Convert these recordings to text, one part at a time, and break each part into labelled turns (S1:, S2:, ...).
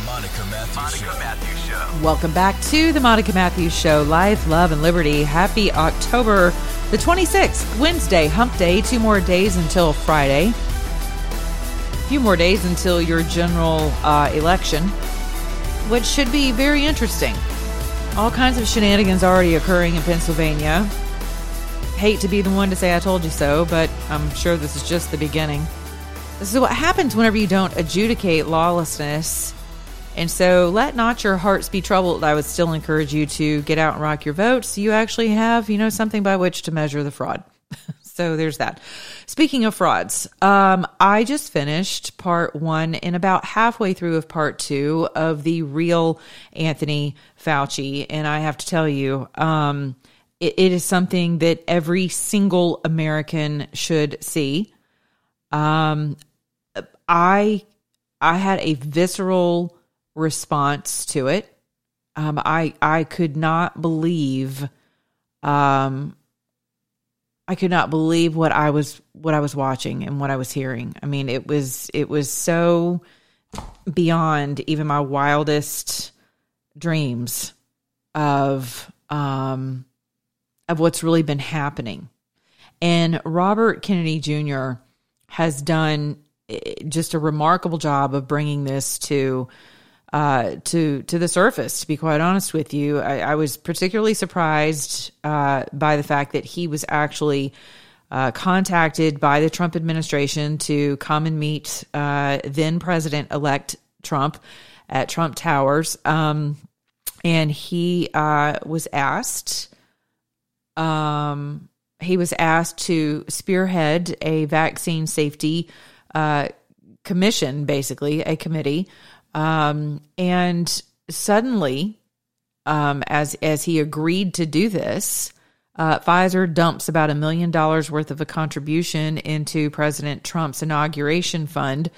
S1: The Monica Matthews Show.
S2: Welcome back to the Monica Matthews Show, Life, Love, and Liberty. Happy October the 26th, Wednesday, hump day. Two more days until Friday. A few more days until your general uh, election, which should be very interesting. All kinds of shenanigans already occurring in Pennsylvania. Hate to be the one to say I told you so, but I'm sure this is just the beginning. This is what happens whenever you don't adjudicate lawlessness. And so let not your hearts be troubled. I would still encourage you to get out and rock your vote so you actually have, you know, something by which to measure the fraud. so there's that. Speaking of frauds, um, I just finished part one and about halfway through of part two of the real Anthony Fauci. And I have to tell you, um, it, it is something that every single American should see. Um, I I had a visceral response to it. Um, I I could not believe, um, I could not believe what I was what I was watching and what I was hearing. I mean, it was it was so beyond even my wildest dreams of um of what's really been happening. And Robert Kennedy Jr. has done eh, just a remarkable job of bringing this to uh, to to the surface. To be quite honest with you, I, I was particularly surprised uh, by the fact that he was actually uh, contacted by the Trump administration to come and meet uh, then President elect Trump at Trump Towers, um, and he uh, was asked. Um, he was asked to spearhead a vaccine safety uh, commission, basically a committee, um, and suddenly, um, as as he agreed to do this, uh, Pfizer dumps about a million dollars worth of a contribution into President Trump's inauguration fund.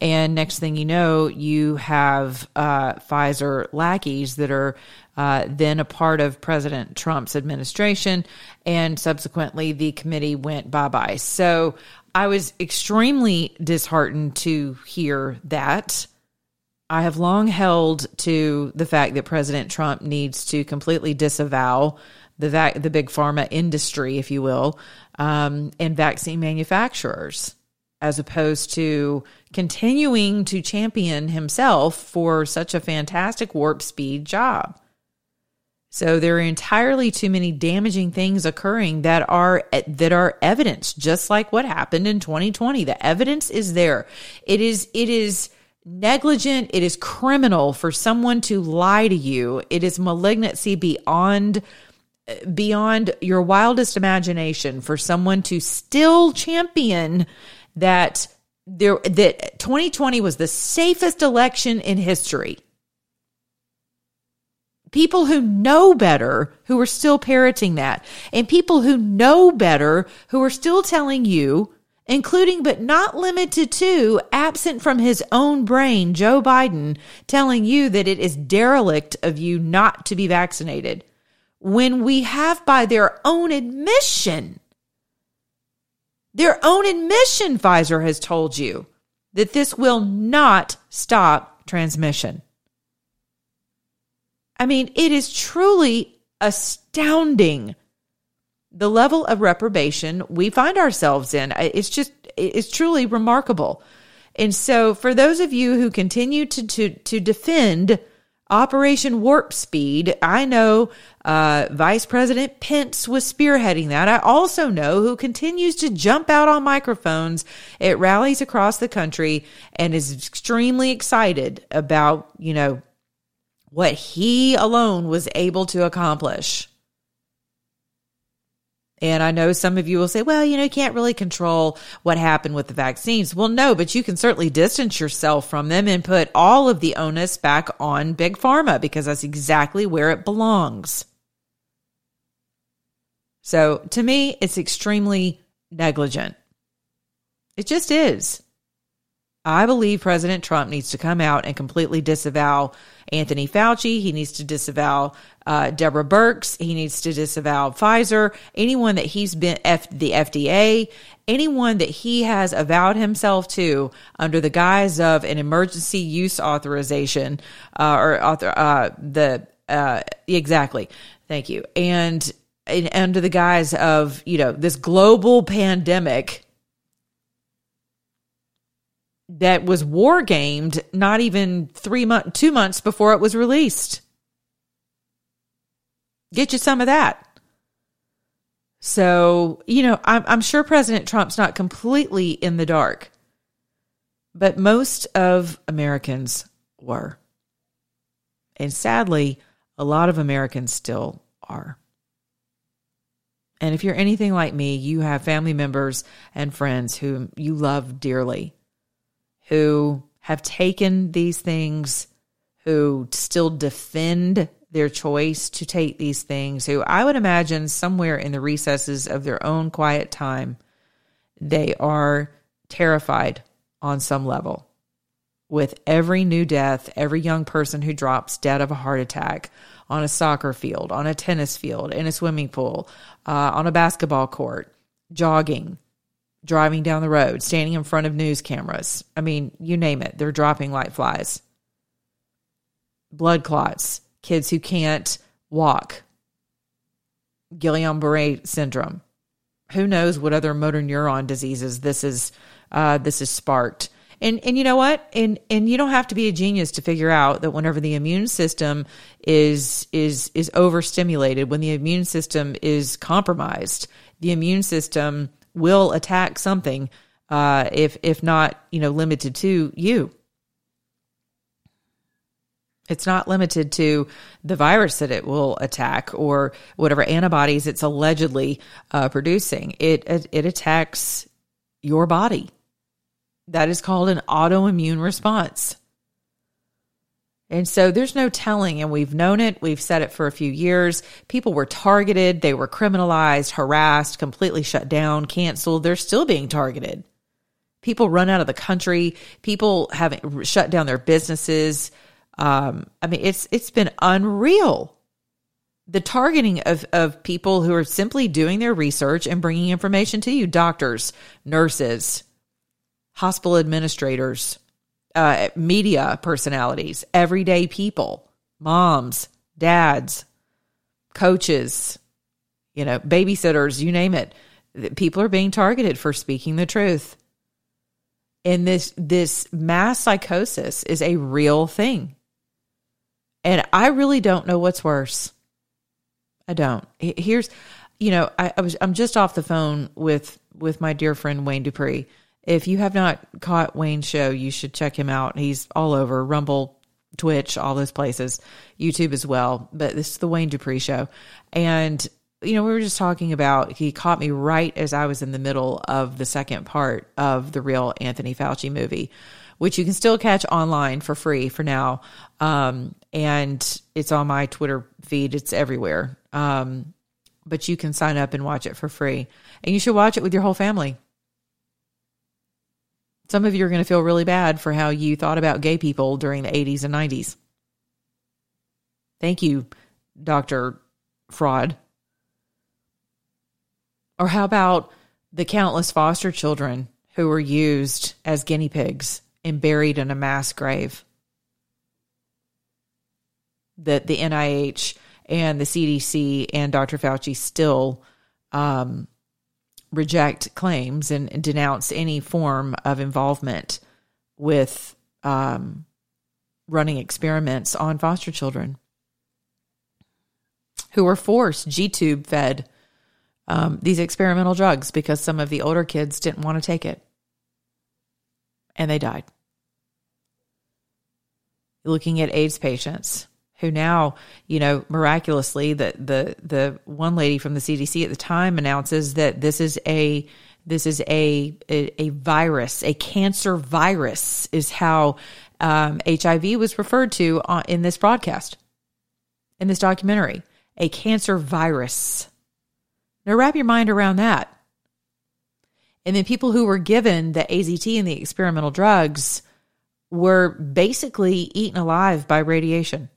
S2: And next thing you know, you have uh, Pfizer lackeys that are uh, then a part of President Trump's administration. And subsequently, the committee went bye bye. So I was extremely disheartened to hear that. I have long held to the fact that President Trump needs to completely disavow the vac- the big pharma industry, if you will, um, and vaccine manufacturers, as opposed to continuing to champion himself for such a fantastic warp speed job. So there are entirely too many damaging things occurring that are that are evidence, just like what happened in 2020. The evidence is there. It is it is negligent. It is criminal for someone to lie to you. It is malignancy beyond beyond your wildest imagination for someone to still champion that there that 2020 was the safest election in history. People who know better who are still parroting that, and people who know better who are still telling you, including but not limited to, absent from his own brain, Joe Biden, telling you that it is derelict of you not to be vaccinated. When we have, by their own admission, their own admission, Pfizer has told you that this will not stop transmission. I mean, it is truly astounding the level of reprobation we find ourselves in. It's just, it's truly remarkable. And so, for those of you who continue to, to, to defend Operation Warp Speed, I know uh, Vice President Pence was spearheading that. I also know who continues to jump out on microphones at rallies across the country and is extremely excited about, you know, what he alone was able to accomplish. And I know some of you will say, well, you know, you can't really control what happened with the vaccines. Well, no, but you can certainly distance yourself from them and put all of the onus back on Big Pharma because that's exactly where it belongs. So to me, it's extremely negligent. It just is. I believe President Trump needs to come out and completely disavow Anthony Fauci. He needs to disavow uh, Deborah Birx. He needs to disavow Pfizer. Anyone that he's been F- the FDA, anyone that he has avowed himself to under the guise of an emergency use authorization uh, or author uh, the uh, exactly. Thank you. And, and under the guise of you know this global pandemic that was war gamed not even three months, two months before it was released. Get you some of that. So, you know, I'm, I'm sure President Trump's not completely in the dark, but most of Americans were. And sadly, a lot of Americans still are. And if you're anything like me, you have family members and friends whom you love dearly who have taken these things, who still defend their choice to take these things, who I would imagine somewhere in the recesses of their own quiet time, they are terrified on some level. With every new death, every young person who drops dead of a heart attack on a soccer field, on a tennis field, in a swimming pool, uh, on a basketball court, jogging, driving down the road, standing in front of news cameras. I mean, you name it, they're dropping like flies. Blood clots, kids who can't walk, Guillain Barre syndrome. Who knows what other motor neuron diseases this is uh, this is sparked. And and you know what? And and you don't have to be a genius to figure out that whenever the immune system is is is overstimulated, when the immune system is compromised, the immune system will attack something uh, if if not you know limited to you. It's not limited to the virus that it will attack or whatever antibodies it's allegedly uh, producing. It, it it attacks your body. That is called an autoimmune response. And so there's no telling, and we've known it. We've said it for a few years. People were targeted, they were criminalized, harassed, completely shut down, canceled. They're still being targeted. People run out of the country. People have shut down their businesses. Um, I mean, it's it's been unreal. The targeting of of people who are simply doing their research and bringing information to you: doctors, nurses, hospital administrators uh, media personalities, everyday people, moms, dads, coaches, you know, babysitters, you name it. People are being targeted for speaking the truth. And this this mass psychosis is a real thing. And I really don't know what's worse. I don't. Here's, you know, I, I was I'm just off the phone with with my dear friend Wayne Dupree if you have not caught Wayne's show, you should check him out. He's all over Rumble, Twitch, all those places, YouTube as well. But this is the Wayne Dupree show. And, you know, we were just talking about, he caught me right as I was in the middle of the second part of the real Anthony Fauci movie, which you can still catch online for free for now. Um, and it's on my Twitter feed, it's everywhere. Um, but you can sign up and watch it for free. And you should watch it with your whole family some of you are going to feel really bad for how you thought about gay people during the 80s and 90s. Thank you, Dr. Fraud. Or how about the countless foster children who were used as guinea pigs and buried in a mass grave? That the NIH and the CDC and Dr. Fauci still um, reject claims and, denounce any form of involvement with um, running experiments on foster children who were forced G tube fed um, these experimental drugs because some of the older kids didn't want to take it and they died. Looking at AIDS patients who now, you know, miraculously, the the the one lady from the CDC at the time announces that this is a this is a a, a virus, a cancer virus, is how um, HIV was referred to on, in this broadcast, in this documentary, a cancer virus. Now, wrap your mind around that. And then people who were given the AZT and the experimental drugs were basically eaten alive by radiation.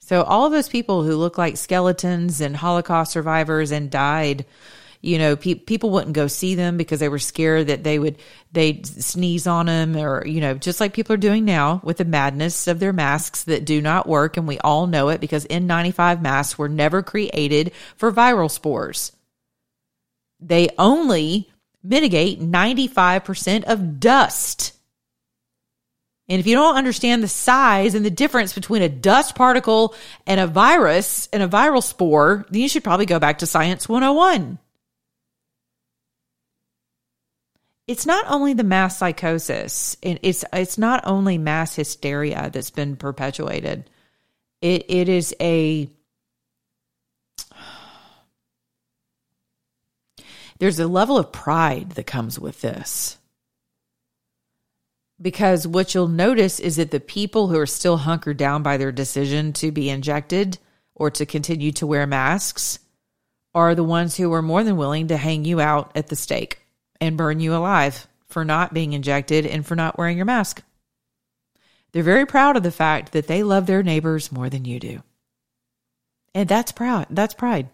S2: So all those people who look like skeletons and Holocaust survivors and died, you know, pe- people wouldn't go see them because they were scared that they would they'd sneeze on them or you know, just like people are doing now with the madness of their masks that do not work and we all know it because N95 masks were never created for viral spores. They only mitigate 95% of dust. And if you don't understand the size and the difference between a dust particle and a virus and a viral spore, then you should probably go back to Science 101. It's not only the mass psychosis, and it's it's not only mass hysteria that's been perpetuated. It it is a there's a level of pride that comes with this. Because what you'll notice is that the people who are still hunkered down by their decision to be injected or to continue to wear masks are the ones who are more than willing to hang you out at the stake and burn you alive for not being injected and for not wearing your mask. They're very proud of the fact that they love their neighbors more than you do. And that's proud. That's pride.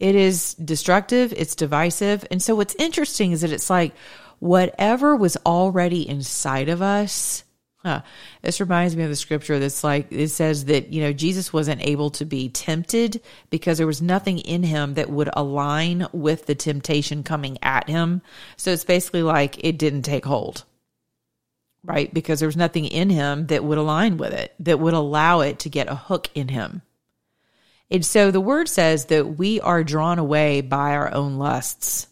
S2: It is destructive, it's divisive. And so what's interesting is that it's like whatever was already inside of us. Huh. This reminds me of the scripture that's like, it says that, you know, Jesus wasn't able to be tempted because there was nothing in him that would align with the temptation coming at him. So it's basically like it didn't take hold, right? Because there was nothing in him that would align with it, that would allow it to get a hook in him. And so the word says that we are drawn away by our own lusts.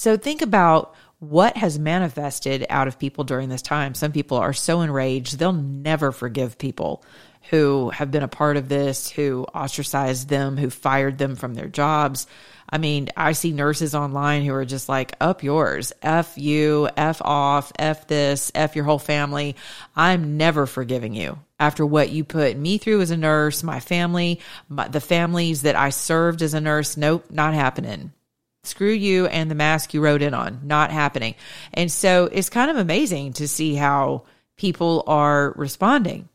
S2: So think about what has manifested out of people during this time. Some people are so enraged, they'll never forgive people who have been a part of this, who ostracized them, who fired them from their jobs. I mean, I see nurses online who are just like, up yours, F you, F off, F this, F your whole family. I'm never forgiving you after what you put me through as a nurse, my family, my, the families that I served as a nurse. Nope, not happening. Screw you and the mask you wrote in on, not happening. And so it's kind of amazing to see how people are responding.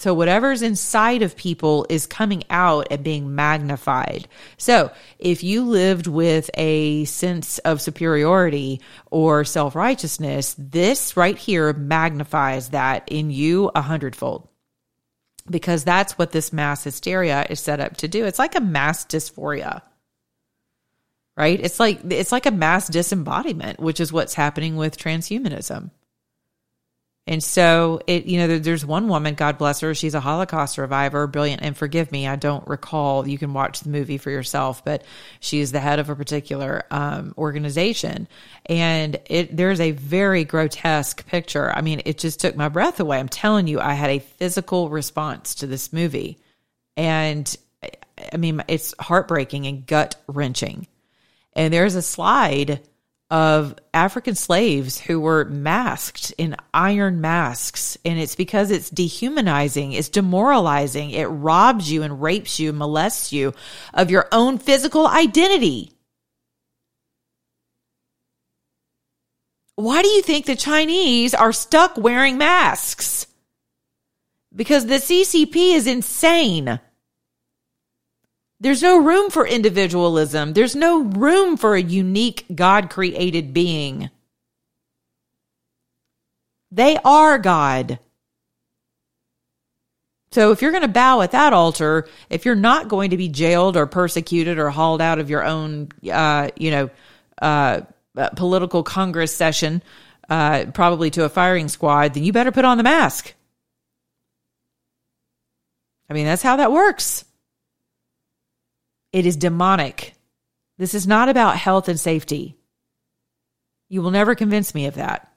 S2: So whatever's inside of people is coming out and being magnified. So if you lived with a sense of superiority or self righteousness, this right here magnifies that in you a hundredfold. Because that's what this mass hysteria is set up to do. It's like a mass dysphoria right? It's like it's like a mass disembodiment, which is what's happening with transhumanism. And so it, you know, there's one woman, God bless her, she's a Holocaust survivor, brilliant. And forgive me, I don't recall. You can watch the movie for yourself, but she's the head of a particular um, organization, and it there's a very grotesque picture. I mean, it just took my breath away. I'm telling you, I had a physical response to this movie, and I mean, it's heartbreaking and gut wrenching. And there's a slide of African slaves who were masked in iron masks. And it's because it's dehumanizing, it's demoralizing, it robs you and rapes you, molests you of your own physical identity. Why do you think the Chinese are stuck wearing masks? Because the CCP is insane. There's no room for individualism. There's no room for a unique God created being. They are God. So if you're going to bow at that altar, if you're not going to be jailed or persecuted or hauled out of your own, uh, you know, uh, uh political Congress session, uh, probably to a firing squad, then you better put on the mask. I mean, that's how that works. It is demonic. This is not about health and safety. You will never convince me of that.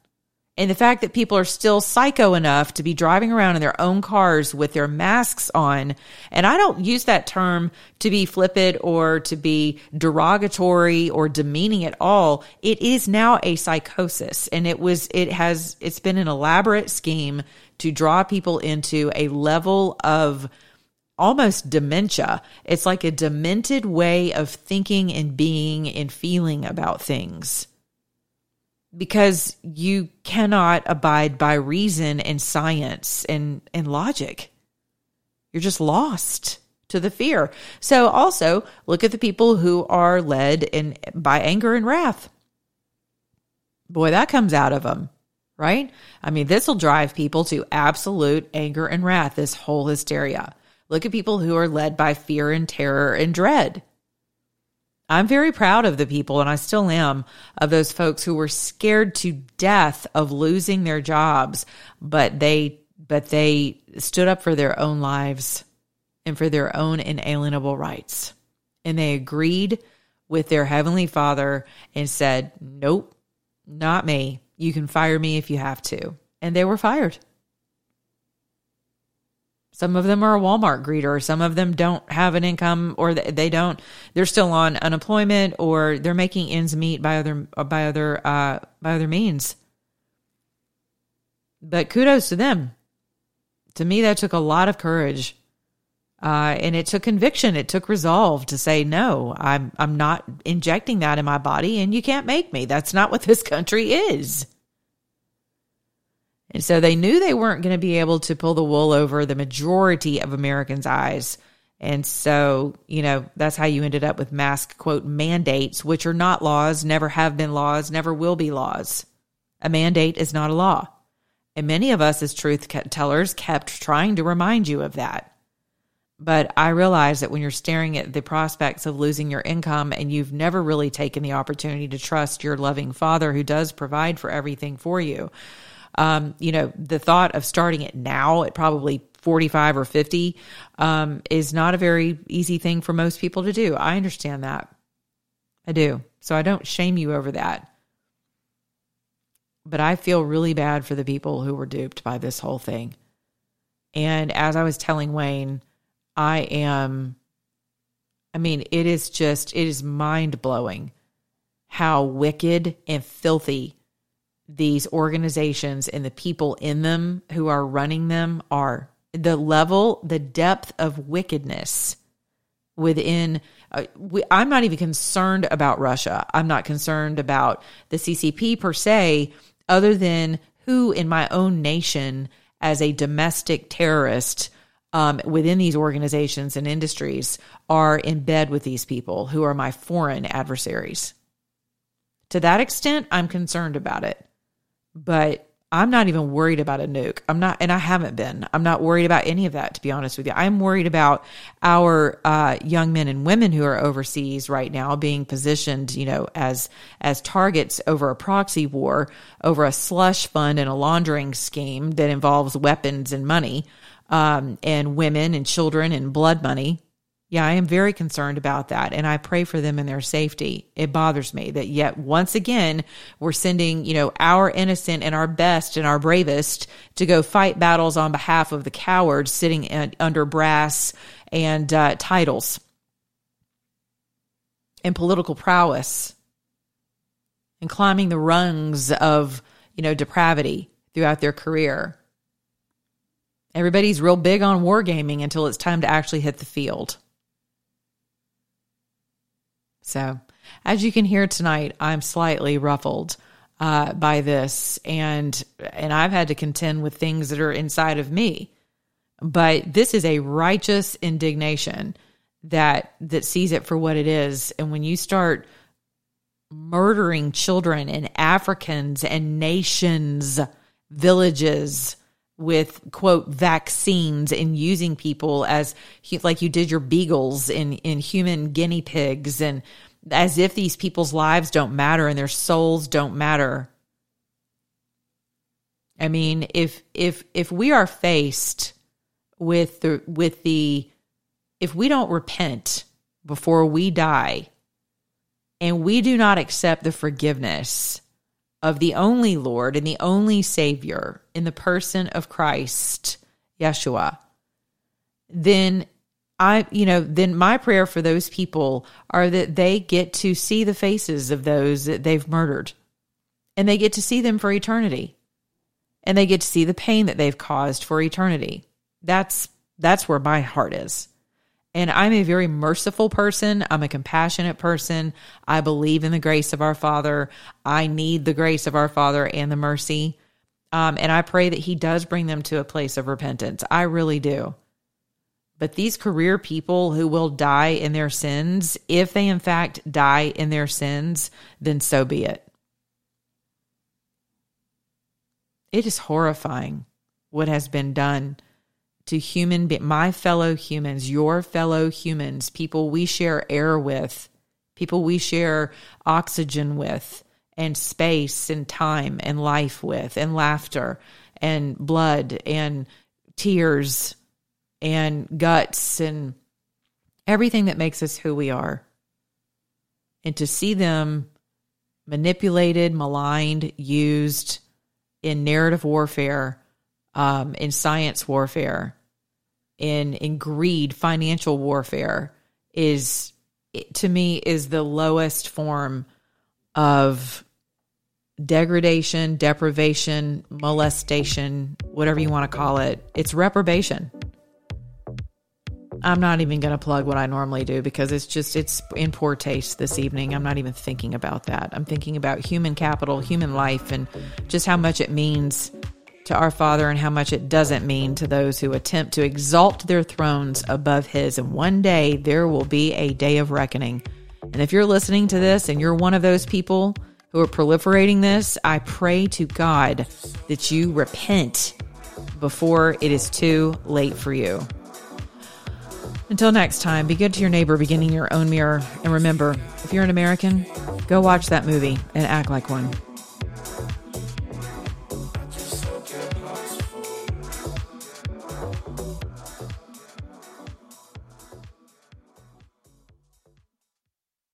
S2: And the fact that people are still psycho enough to be driving around in their own cars with their masks on. And I don't use that term to be flippant or to be derogatory or demeaning at all. It is now a psychosis and it was, it has, it's been an elaborate scheme to draw people into a level of almost dementia. It's like a demented way of thinking and being and feeling about things because you cannot abide by reason and science and, and logic. You're just lost to the fear. So also look at the people who are led in by anger and wrath. Boy, that comes out of them, right? I mean, this will drive people to absolute anger and wrath, this whole hysteria. Look at people who are led by fear and terror and dread. I'm very proud of the people, and I still am, of those folks who were scared to death of losing their jobs, but they but they stood up for their own lives and for their own inalienable rights. And they agreed with their heavenly father and said, Nope, not me. You can fire me if you have to. And they were fired. Some of them are a Walmart greeter. Some of them don't have an income or they don't, they're still on unemployment or they're making ends meet by other, by other, uh, by other means. But kudos to them. To me, that took a lot of courage. Uh, and it took conviction. It took resolve to say, no, I'm, I'm not injecting that in my body and you can't make me. That's not what this country is. And so they knew they weren't going to be able to pull the wool over the majority of Americans' eyes. And so, you know, that's how you ended up with mask quote mandates, which are not laws, never have been laws, never will be laws. A mandate is not a law. And many of us as truth tellers kept trying to remind you of that. But I realize that when you're staring at the prospects of losing your income and you've never really taken the opportunity to trust your loving father who does provide for everything for you, um, you know, the thought of starting it now at probably 45 or 50 um, is not a very easy thing for most people to do. I understand that. I do. So I don't shame you over that. But I feel really bad for the people who were duped by this whole thing. And as I was telling Wayne, I am, I mean, it is just, it is mind blowing how wicked and filthy these organizations and the people in them who are running them are the level the depth of wickedness within uh, we, i'm not even concerned about russia. I'm not concerned about the ccp per se other than who in my own nation as a domestic terrorist um, within these organizations and industries are in bed with these people who are my foreign adversaries. To that extent i'm concerned about it but I'm not even worried about a nuke. I'm not, and I haven't been. I'm not worried about any of that, to be honest with you. I'm worried about our uh, young men and women who are overseas right now being positioned, you know, as as targets over a proxy war, over a slush fund and a laundering scheme that involves weapons and money, um, and women and children and blood money. Yeah, I am very concerned about that. And I pray for them and their safety. It bothers me that yet once again, we're sending, you know, our innocent and our best and our bravest to go fight battles on behalf of the cowards sitting in, under brass and uh, titles and political prowess and climbing the rungs of, you know, depravity throughout their career. Everybody's real big on wargaming until it's time to actually hit the field. So, as you can hear tonight, I'm slightly ruffled uh, by this, and and I've had to contend with things that are inside of me. But this is a righteous indignation that that sees it for what it is, and when you start murdering children and Africans and nations, villages with quote vaccines and using people as like you did your beagles in in human guinea pigs and as if these people's lives don't matter and their souls don't matter. I mean if if if we are faced with the with the if we don't repent before we die and we do not accept the forgiveness of the only Lord and the only Savior in the person of Christ, Yeshua, then I, you know, then my prayer for those people are that they get to see the faces of those that they've murdered and they get to see them for eternity and they get to see the pain that they've caused for eternity. That's that's where my heart is. And I'm a very merciful person. I'm a compassionate person. I believe in the grace of our Father. I need the grace of our Father and the mercy. Um, and I pray that He does bring them to a place of repentance. I really do. But these career people who will die in their sins, if they in fact die in their sins, then so be it. It is horrifying what has been done to human my fellow humans, your fellow humans, people we share air with, people we share oxygen with, and space and time and life with, and laughter and blood and tears and guts and everything that makes us who we are. And to see them manipulated, maligned, used in narrative warfare um, in science warfare, in in greed, financial warfare is to me is the lowest form of degradation, deprivation, molestation, whatever you want to call it. It's reprobation. I'm not even going to plug what I normally do because it's just it's in poor taste this evening. I'm not even thinking about that. I'm thinking about human capital, human life and just how much it means to our Father and how much it doesn't mean to those who attempt to exalt their thrones above His. And one day there will be a day of reckoning. And if you're listening to this and you're one of those people who are proliferating this, I pray to God that you repent before it is too late for you. Until next time, be good to your neighbor, beginning your own mirror. And remember, if you're an American, go watch that movie and act like one.